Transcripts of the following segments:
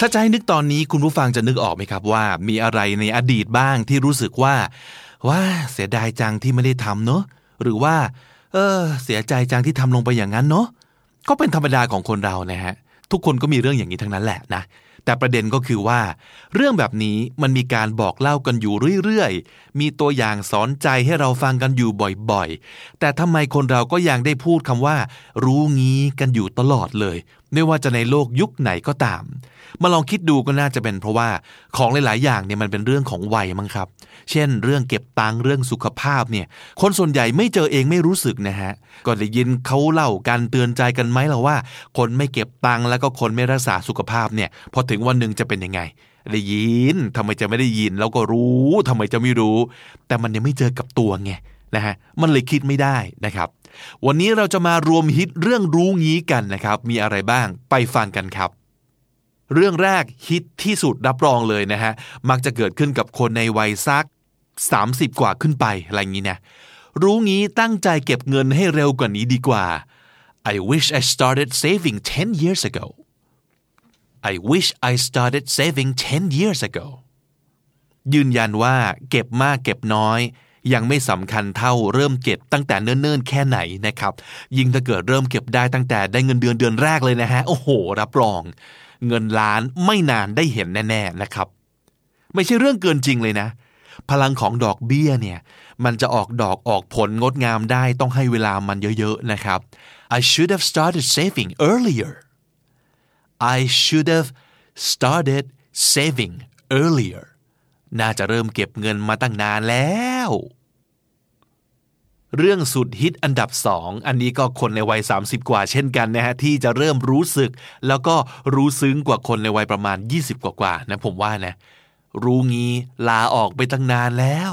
ถ้าจะให้นึกตอนนี้คุณผู้ฟังจะนึกออกไหมครับว่า มีอะไรในอดีตบ้างที่รู้สึกว่าว่าเสียดายจังที่ไม่ได้ทำเนอะหรือว่า เออ เสียใจจังที่ทำลงไปอย่างนั้นเนอะก็เป็นธรรมดาของคนเรานะฮะทุกคนก็มีเรื่องอย่างนี้ทั้งนั้นแหละนะแต่ประเด็นก็คือว่า เรื่องแบบนี้มันมีการบอกเล่ากันอยู่เรื่อยๆ มีตัวอย่างสอนใจให้เราฟังกันอยู่บ่อยๆ แต่ทำไมคนเราก็ยังได้พูดคำว่า รู้งี้กันอยู่ตลอดเลย ไม่ว่าจะในโลกยุคไหนก็ตาม มาลองคิดดูก็น่าจะเป็นเพราะว่าของหลาย ๆ อย่างเนี่ยมันเป็นเรื่องของวัยมั้งครับ เช่น เรื่องเก็บตังเรื่องสุขภาพเนี่ย คนส่วนใหญ่ไม่เจอเองไม่รู้สึกนะฮะ ก็ได้ยินเขาเล่ากันเตือนใจกันไหมล่ะว่า คนไม่เก็บตังแล้วก็คนไม่รักษาสุขภาพเนี่ยพอถึงวันหนึ่งจะเป็นยังไงได้ยินทำไมจะไม่ได้ยิน แล้วก็รู้ทำไมจะไม่รู้ แต่มันยังไม่เจอกับตัวไงนะฮะมันเลยคิดไม่ได้นะครับ วันนี้เราจะมารวมฮิตเรื่องรู้งี้กันนะครับ มีอะไรบ้างไปฟังกันครับ เรื่องแรกฮิตที่สุดรับรองเลยนะฮะ มักจะเกิดขึ้นกับคนในวัยสัก 30 กว่าขึ้นไปอะไรอย่างนี้นะรู้งี้ตั้งใจเก็บเงินให้เร็วกว่านี้ดีกว่า I wish I started saving 10 years ago I wish I started saving 10 years ago ยืนยันว่าเก็บมากเก็บน้อย ยังไม่สำคัญเท่าเริ่มเก็บตั้งแต่เนิ่นๆแค่ไหนนะครับ ยิ่งถ้าเกิดเริ่มเก็บได้ตั้งแต่ได้เงินเดือนเดือนแรกเลยนะฮะโอ้โห รับรอง เงินล้านไม่นานได้เห็นแน่ๆนะครับ ไม่ใช่เรื่องเกินจริงเลยนะ พลังของดอกเบี้ยเนี่ยมันจะออกดอกออกผลงดงามได้ต้องให้เวลามันเยอะๆนะครับ I should have started saving earlier I should have started saving earlier น่าจะเริ่มเก็บเงินมาตั้งนานแล้ว เรื่องสุดฮิตอันดับสองอันนี้ก็คนในวัย 30 กว่าเช่นกันนะฮะที่จะเริ่มรู้สึก แล้วก็รู้ซึ้งกว่าคนในวัยประมาณ 20 กว่าๆนะผมว่านะ รู้งี้ลาออกไปตั้งนานแล้ว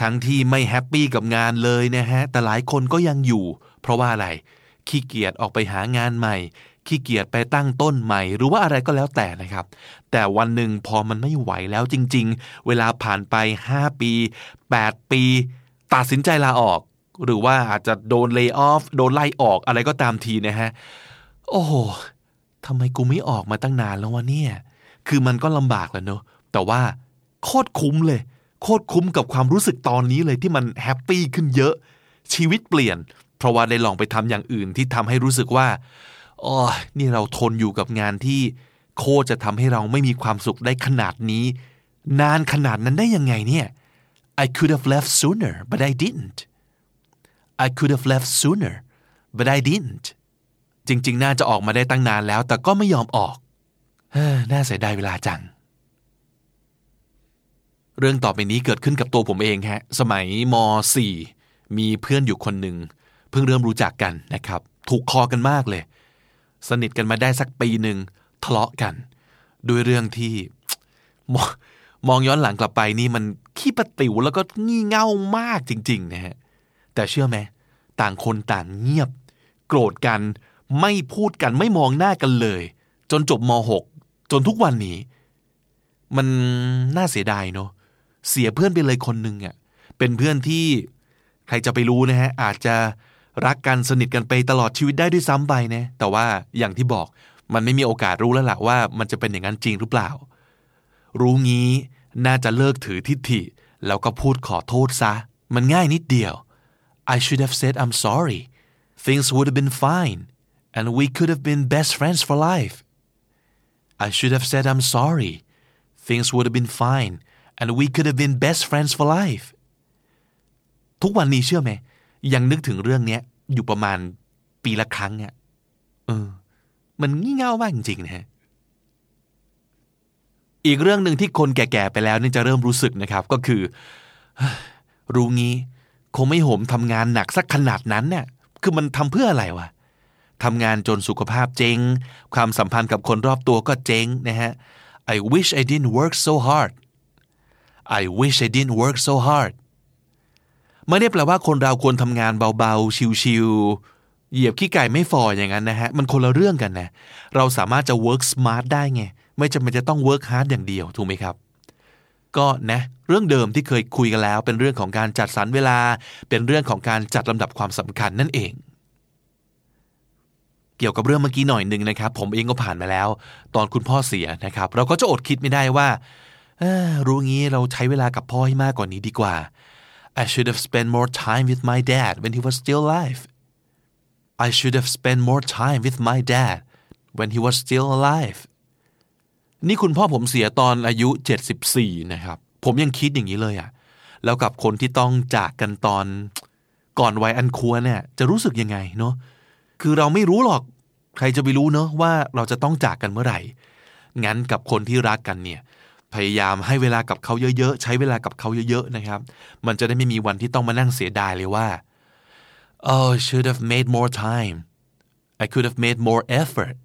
ทั้งที่ไม่แฮปปี้กับงานเลยนะฮะแต่หลายคนก็ยังอยู่ เพราะว่าอะไร ขี้เกียจออกไปหางานใหม่ ขี้เกียจไปตั้งต้นใหม่ หรือว่าอะไรก็แล้วแต่นะครับ แต่วันหนึ่งพอมันไม่ไหวแล้วจริง ๆ เวลาผ่านไป 5 ปี 8 ปี ตัดสินใจลาออก หรือว่าอาจจะโดน layoff โดนไล่ออกอะไรก็ตามทีนะฮะ โอ้โหทำไมกูไม่ออกมาตั้งนานแล้ววะเนี่ย คือมันก็ลำบากแหละเนอะแต่ว่าโคตรคุ้มเลย โคตรคุ้มกับความรู้สึกตอนนี้เลยที่มัน happy ขึ้นเยอะ ชีวิตเปลี่ยน เพราะว่าได้ลองไปทำอย่างอื่นที่ทำให้รู้สึกว่าอ๋อนี่เราทนอยู่กับงานที่โคตรจะทำให้เราไม่มีความสุขได้ขนาดนี้ นานขนาดนั้นได้ยังไงเนี่ย I could have left sooner but I didn't I could have left sooner but I didn't จริงๆ น่าจะออกมาได้ตั้งนานแล้ว แต่ก็ไม่ยอมออกน่าเสียดายเวลาจัง เรื่องต่อไปนี้เกิดขึ้นกับตัวผมเองฮะ สมัยม .4 มีเพื่อนอยู่คนหนึ่ง เพิ่งเริ่มรู้จักกันนะครับ ถูกคอกันมากเลย สนิทกันมาได้สักปีหนึ่งทะเลาะกัน ด้วยเรื่องที่มมองย้อนหลังกลับไปนี่มันขี้ปะติ๋วแล้วก็งี่เง่ามากจริงๆนะฮะแต่เชื่อไหมต่างคนต่างเงียบ โกรธกันไม่พูดกันไม่มองหน้ากันเลย จนจบม .6 จนทุกวันนี้ มันน่าเสียดายเนาะเสียเพื่อนไปเลยคนหนึ่งอะเป็นเพื่อนที่ใครจะไปรู้นะฮะอาจจะรักกันสนิทกันไปตลอดชีวิตได้ด้วยซ้ำไปนะแต่ว่าอย่างที่บอกมันไม่มีโอกาสรู้แล้วล่ะว่า มันจะเป็นอย่างนั้นจริงหรือเปล่า รู้งี้ น่าจะเลิกถือทิฏฐิ แล้วก็พูดขอโทษซะ มันง่ายนิดเดียว I should have said I'm sorry things would have been fine and we could have been best friends for life I should have said I'm sorry things would have been fine and we could have been best friends for life ทุกวันนี้เชื่อไหม ยังนึกถึงเรื่องนี้อยู่ประมาณปีละครั้งอะเออ มันงี่เง่ามากจริงๆนะฮะ อีกเรื่องหนึ่งที่คนแก่ๆไปแล้วนี่จะเริ่มรู้สึกนะครับก็คือ รู้งี้ คงไม่โหมทำงานหนักสักขนาดนั้นเนี่ยคือมันทำเพื่ออะไรวะทำงานจนสุขภาพเจ๊ง ความสัมพันธ์กับคนรอบตัวก็เจ๊งนะฮะ I wish I didn't work so hard I wish I didn't work so hard ไม่ได้แปลว่าคนเราควรทำงานเบาๆ ชิวๆเหยียบขี้ไก่ไม่ฟออย่างนั้นนะฮะ มันคนละเรื่องกันนะ เราสามารถจะ work smart ได้ไง ไม่จำเป็นจะต้อง work hard อย่างเดียวถูกไหมครับ ก็นะเรื่องเดิมที่เคยคุยกันแล้ว เป็นเรื่องของการจัดสรรเวลา เป็นเรื่องของการจัดลำดับความสำคัญนั่นเอง เกี่ยวกับเรื่องเมื่อกี้หน่อยหนึ่งนะครับ ผมเองก็ผ่านมาแล้ว ตอนคุณพ่อเสียนะครับ เราก็จะอดคิดไม่ได้ว่ารู้งี้เราใช้เวลากับพ่อให้มากกว่านี้ดีกว่า I should have spent more time with my dad when he was still alive I should have spent more time with my dad when he was still alive นี่คุณพ่อผมเสียตอนอายุ 74 นะครับ ผมยังคิดอย่างนี้เลยอะแล้วกับคนที่ต้องจากกันตอนก่อนวัยอันควรเนี่ยจะรู้สึกยังไงเนาะคือเราไม่รู้หรอกใครจะไปรู้เนาะว่าเราจะต้องจากกันเมื่อไหร่ งั้นกับคนที่รักกันเนี่ยพยายามให้เวลากับเขาเยอะๆ ใช้เวลากับเขาเยอะๆนะครับ มันจะได้ไม่มีวันที่ต้องมานั่งเสียดายเลยว่า oh should have made more time I could have made more effort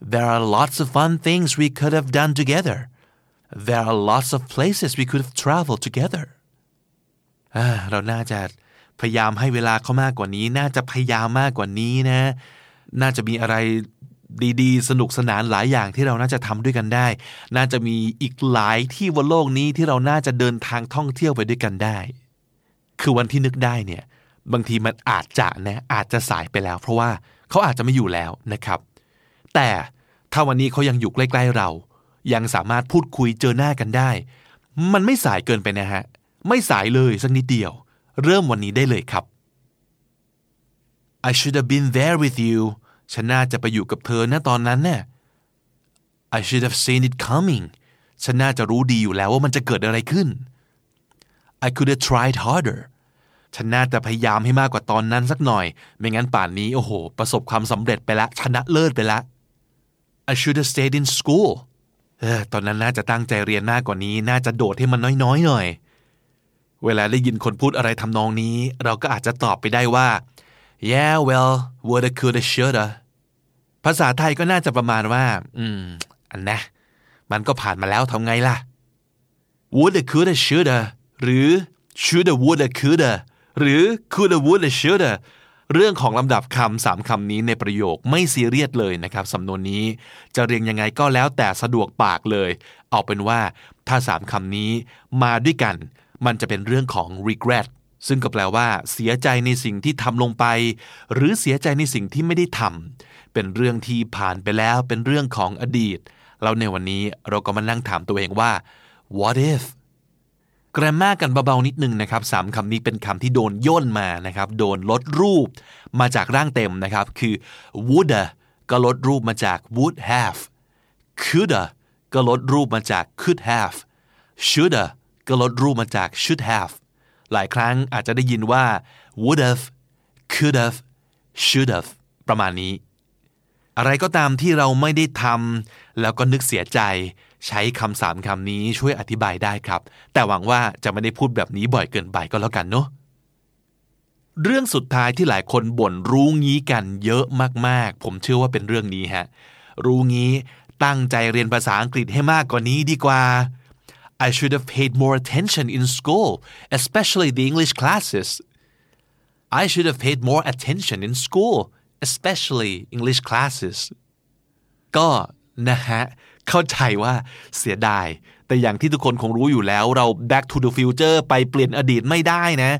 there are lots of fun things we could have done together there are lots of places we could have traveled together เราน่าจะพยายามให้เวลาเขามากกว่านี้ น่าจะพยายามมากกว่านี้นะ น่าจะมีอะไรดีๆ สนุกสนานหลายอย่างที่เราน่าจะทำด้วยกันได้ น่าจะมีอีกหลายที่บนโลกนี้ที่เราน่าจะเดินทางท่องเที่ยวไปด้วยกันได้ คือวันที่นึกได้เนี่ย บางทีมันอาจจะนะอาจจะสายไปแล้ว เพราะว่าเขาอาจจะไม่อยู่แล้วนะครับ แต่ถ้าวันนี้เขายังอยู่ใกล้ ๆเรา ยังสามารถพูดคุยเจอหน้ากันได้ มันไม่สายเกินไปนะฮะ ไม่สายเลยสักนิดเดียว เริ่มวันนี้ได้เลยครับ I should have been there with you ฉันน่าจะไปอยู่กับเธอณตอนนั้นเนี่ย I should have seen it coming ฉันน่าจะรู้ดีอยู่แล้วว่ามันจะเกิดอะไรขึ้น I could have tried harder ฉันน่าจะพยายามให้มากกว่าตอนนั้นสักหน่อย ไม่งั้นป่านนี้โอ้โห ประสบความสำเร็จไปแล้วชนะเลิศไปแล้ว I should have stayed in school เออตอนนั้นน่าจะตั้งใจเรียนมากกว่านี้ น่าจะโดดให้มันน้อยๆหน่อย เวลาได้ยินคนพูดอะไรทำนองนี้ เราก็อาจจะตอบไปได้ว่า yeah well woulda coulda shoulda ภาษาไทยก็น่าจะประมาณว่า อืม อันนะ มันก็ผ่านมาแล้วทำไงล่ะ woulda coulda shoulda หรือ shoulda woulda coulda หรือ coulda woulda shoulda เรื่องของลำดับคำสามคำนี้ในประโยคไม่ซีเรียสเลยนะครับสำนวนนี้จะเรียงยังไงก็แล้วแต่สะดวกปากเลย เอาเป็นว่าถ้าสามคำนี้มาด้วยกัน มันจะเป็นเรื่องของ regret ซึ่งก็แปลว่า เสียใจในสิ่งที่ทำลงไป หรือเสียใจในสิ่งที่ไม่ได้ทำเป็นเรื่องที่ผ่านไปแล้วเป็นเรื่องของอดีตแล้วในวันนี้เราก็มานั่งถามตัวเองว่า what if แกรมมากันเบาๆนิดนึงนะครับสามคำนี้เป็นคำที่โดนย่นมานะครับ โดนลดรูปมาจากร่างเต็มนะครับ คือ woulda ก็ลดรูปมาจาก would have coulda ก็ลดรูปมาจาก could have shoulda ก็ลดรูปมาจาก should have หลายครั้งอาจจะได้ยินว่า would have could have should have ประมาณนี้ อะไรก็ตามที่เราไม่ได้ทำแล้วก็นึกเสียใจ ใช้คำสามคำนี้ช่วยอธิบายได้ครับ แต่หวังว่าจะไม่ได้พูดแบบนี้บ่อยเกินไปก็แล้วกันเนาะเรื่องสุดท้ายที่หลายคนบ่นรู้งี้กันเยอะมากๆ ผมเชื่อว่าเป็นเรื่องนี้ฮะ รู้งี้ตั้งใจเรียนภาษาอังกฤษให้มากกว่านี้ดีกว่า I should have paid more attention in school especially the English classes I should have paid more attention in school especially English classes ก็นะฮะ เข้าใจว่าเสียดาย แต่อย่างที่ทุกคนคงรู้อยู่แล้ว เรา back to the future ไปเปลี่ยนอดีตไม่ได้นะ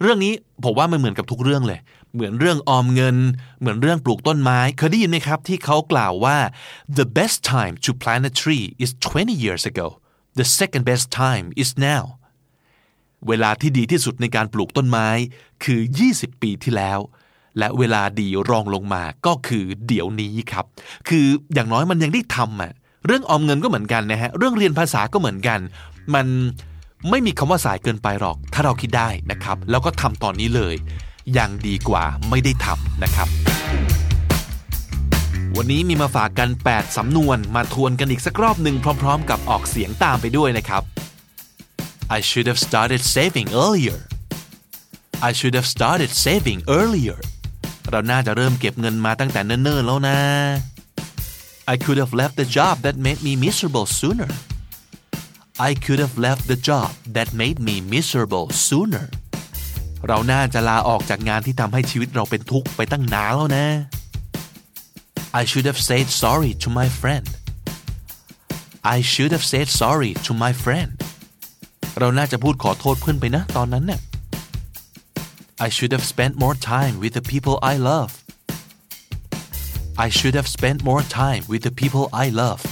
เรื่องนี้ผมว่ามันเหมือนกับทุกเรื่องเลย เหมือนเรื่องออมเงิน เหมือนเรื่องปลูกต้นไม้ เคยได้ยินไหมครับ ที่เขากล่าวว่า the best time to plant a tree is 20 years ago the second best time is now เวลาที่ดีที่สุดในการปลูกต้นไม้คือ 20 ปีที่แล้ว และเวลาดีรองลงมาก็คือเดี๋ยวนี้ครับ คืออย่างน้อยมันยังได้ทำอะ เรื่องออมเงินก็เหมือนกันนะฮะเรื่องเรียนภาษาก็เหมือนกัน มันไม่มีคำว่าสายเกินไปหรอก ถ้าเราคิดได้นะครับ แล้วก็ทำตอนนี้เลยยังดีกว่าไม่ได้ทำนะครับ วันนี้มีมาฝากกัน 8 สำนวนมาทวนกันอีกสักรอบหนึ่งพร้อม ๆ กับออกเสียงตามไปด้วยนะครับ I should have started saving earlier I should have started saving earlier เราน่าจะเริ่มเก็บเงินมาตั้งแต่เนิ่นๆแล้วนะ I could have left the job that made me miserable sooner I could have left the job that made me miserable sooner เราน่าจะลาออกจากงานที่ทำให้ชีวิตเราเป็นทุกข์ไปตั้งนานแล้วนะ I should have said sorry to my friend I should have said sorry to my friend เราน่าจะพูดขอโทษเพื่อนไปนะตอนนั้นเนี่ย I should have spent more time with the people I love I should have spent more time with the people I love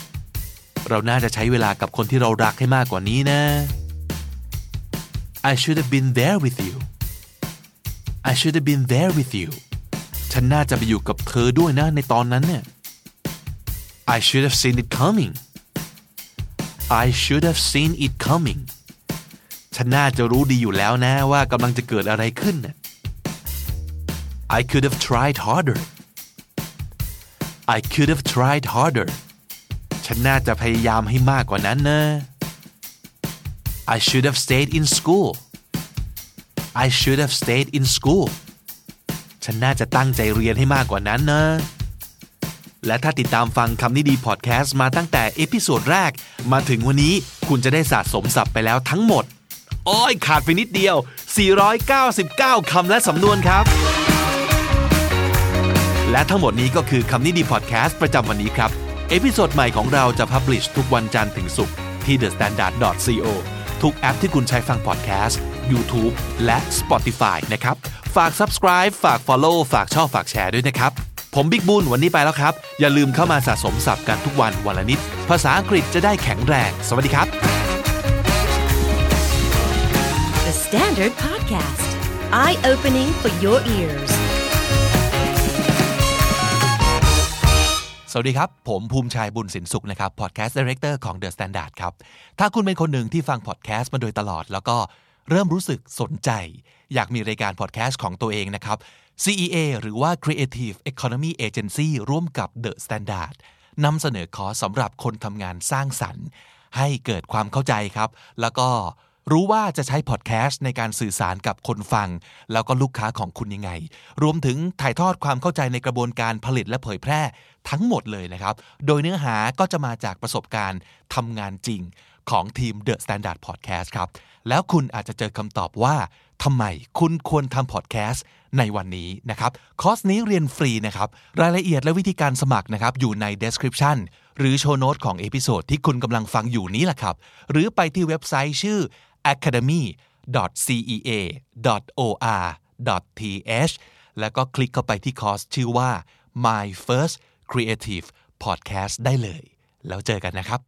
เราน่าจะใช้เวลากับคนที่เรารักให้มากกว่านี้นะ I should have been there with you I should have been there with you ฉันน่าจะไปอยู่กับเธอด้วยนะในตอนนั้นเนี่ย I should have seen it coming I should have seen it coming ฉันน่าจะรู้ดีอยู่แล้วนะว่ากำลังจะเกิดอะไรขึ้น I could have tried harder I could have tried harder ฉันน่าจะพยายามให้มากกว่านั้นนะ I should have stayed in school I should have stayed in school ฉันน่าจะตั้งใจเรียนให้มากกว่านั้นนะ และถ้าติดตามฟังคำนี้ดีพอดแคสต์มาตั้งแต่ episode แรก มาถึงวันนี้คุณจะได้สะสมศัพท์ไปแล้วทั้งหมด โอ๊ยขาดไปนิดเดียว 499 คำและสำนวนครับ และทั้งหมดนี้ก็คือคำนี้ดีพอดแคสต์ประจำวันนี้ครับ episode ใหม่ของเราจะ publish ทุกวันจันทร์ถึงศุกร์ที่ thestandard.co ทุกแอปที่คุณใช้ฟังพอดแคสต์ YouTube และ Spotify นะครับ ฝาก subscribe ฝาก follow ฝากชอบฝากแชร์ด้วยนะครับ ผมบิ๊กบุญวันนี้ไปแล้วครับ อย่าลืมเข้ามาสะสมศัพท์กันทุกวันวันละนิด ภาษาอังกฤษจะได้แข็งแรง สวัสดีครับ The Standard Podcast, eye opening for your ears. สวัสดีครับ ผมภูมิชัยบุญสินสุขนะครับ podcast director ของ The Standard ครับ ถ้าคุณเป็นคนหนึ่งที่ฟังพอดแคสต์มาโดยตลอด แล้วก็เริ่มรู้สึกสนใจ อยากมีรายการพอดแคสต์ของตัวเองนะครับ CEA หรือว่า Creative Economy Agency ร่วมกับ The Standard นำเสนอคอร์สสำหรับคนทำงานสร้างสรรค์ ให้เกิดความเข้าใจครับ แล้วก็ รู้ว่าจะใช้พอดแคสต์ในการสื่อสารกับคนฟัง แล้วก็ลูกค้าของคุณยังไง รวมถึงถ่ายทอดความเข้าใจในกระบวนการผลิตและเผยแพร่ทั้งหมดเลยนะครับ โดยเนื้อหาก็จะมาจากประสบการณ์ทำงานจริงของทีม The Standard Podcast ครับ แล้วคุณอาจจะเจอคำตอบว่าทำไมคุณควรทำพอดแคสต์ในวันนี้นะครับ คอร์สนี้เรียนฟรีนะครับ รายละเอียดและวิธีการสมัครนะครับ อยู่ใน description หรือ show note ของ episode ที่คุณกำลังฟังอยู่นี้แหละครับ หรือไปที่เว็บไซต์ชื่อ academy.cea.or.th แล้วก็คลิกเข้าไปที่คอร์สชื่อว่า My First Creative Podcast ได้เลย แล้วเจอกันนะครับ